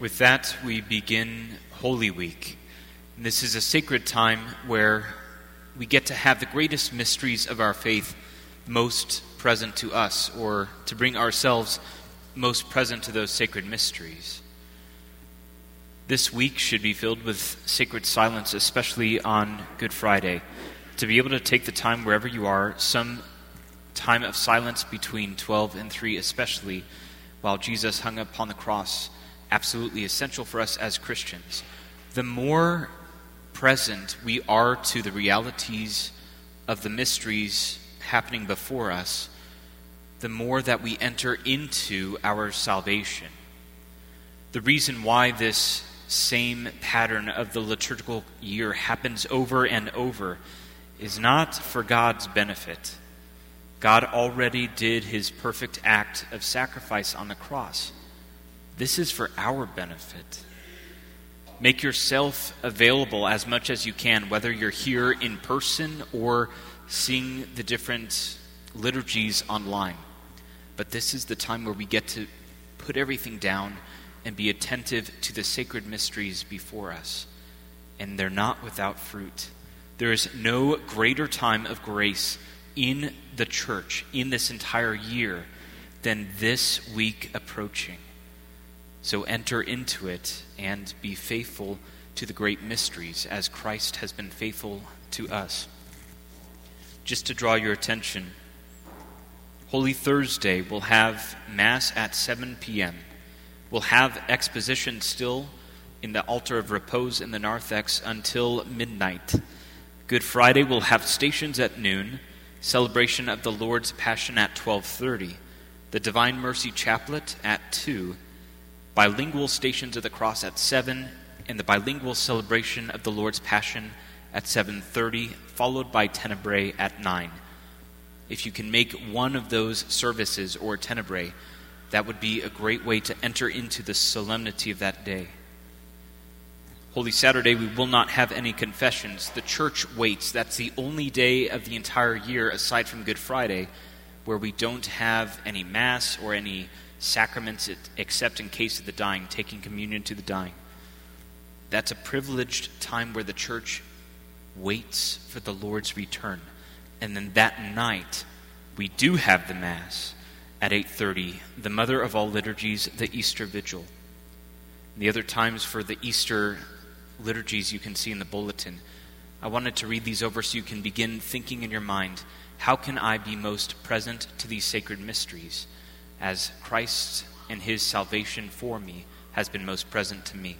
With that, we begin Holy Week. And this is a sacred time where we get to have the greatest mysteries of our faith most present to us, or to bring ourselves most present to those sacred mysteries. This week should be filled with sacred silence, especially on Good Friday. To be able to take the time wherever you are, some time of silence between 12 and 3, especially while Jesus hung upon the cross, absolutely essential for us as Christians. The more present we are to the realities of the mysteries happening before us, the more that we enter into our salvation. The reason why this same pattern of the liturgical year happens over and over is not for God's benefit. God already did his perfect act of sacrifice on the cross. This is for our benefit. Make yourself available as much as you can, whether you're here in person or seeing the different liturgies online. But this is the time where we get to put everything down and be attentive to the sacred mysteries before us. And they're not without fruit. There is no greater time of grace in the church in this entire year than this week approaching. So enter into it and be faithful to the great mysteries as Christ has been faithful to us. Just to draw your attention, Holy Thursday will have Mass at 7 p.m. We'll have exposition still in the altar of repose in the narthex until midnight. Good Friday will have stations at noon, celebration of the Lord's Passion at 12:30, the Divine Mercy Chaplet at 2, bilingual stations of the cross at 7, and the bilingual celebration of the Lord's Passion at 7:30, followed by Tenebrae at 9. If you can make one of those services or Tenebrae, that would be a great way to enter into the solemnity of that day. Holy Saturday, we will not have any confessions. The church waits. That's the only day of the entire year, aside from Good Friday, where we don't have any Mass or any sacraments except in case of the dying, taking communion to the dying. That's a privileged time where the church waits for the Lord's return. And then that night, we do have the Mass at 8:30, the mother of all liturgies, the Easter Vigil. The other times for the Easter liturgies you can see in the bulletin. I wanted to read these over so you can begin thinking in your mind, how can I be most present to these sacred mysteries as Christ and his salvation for me has been most present to me?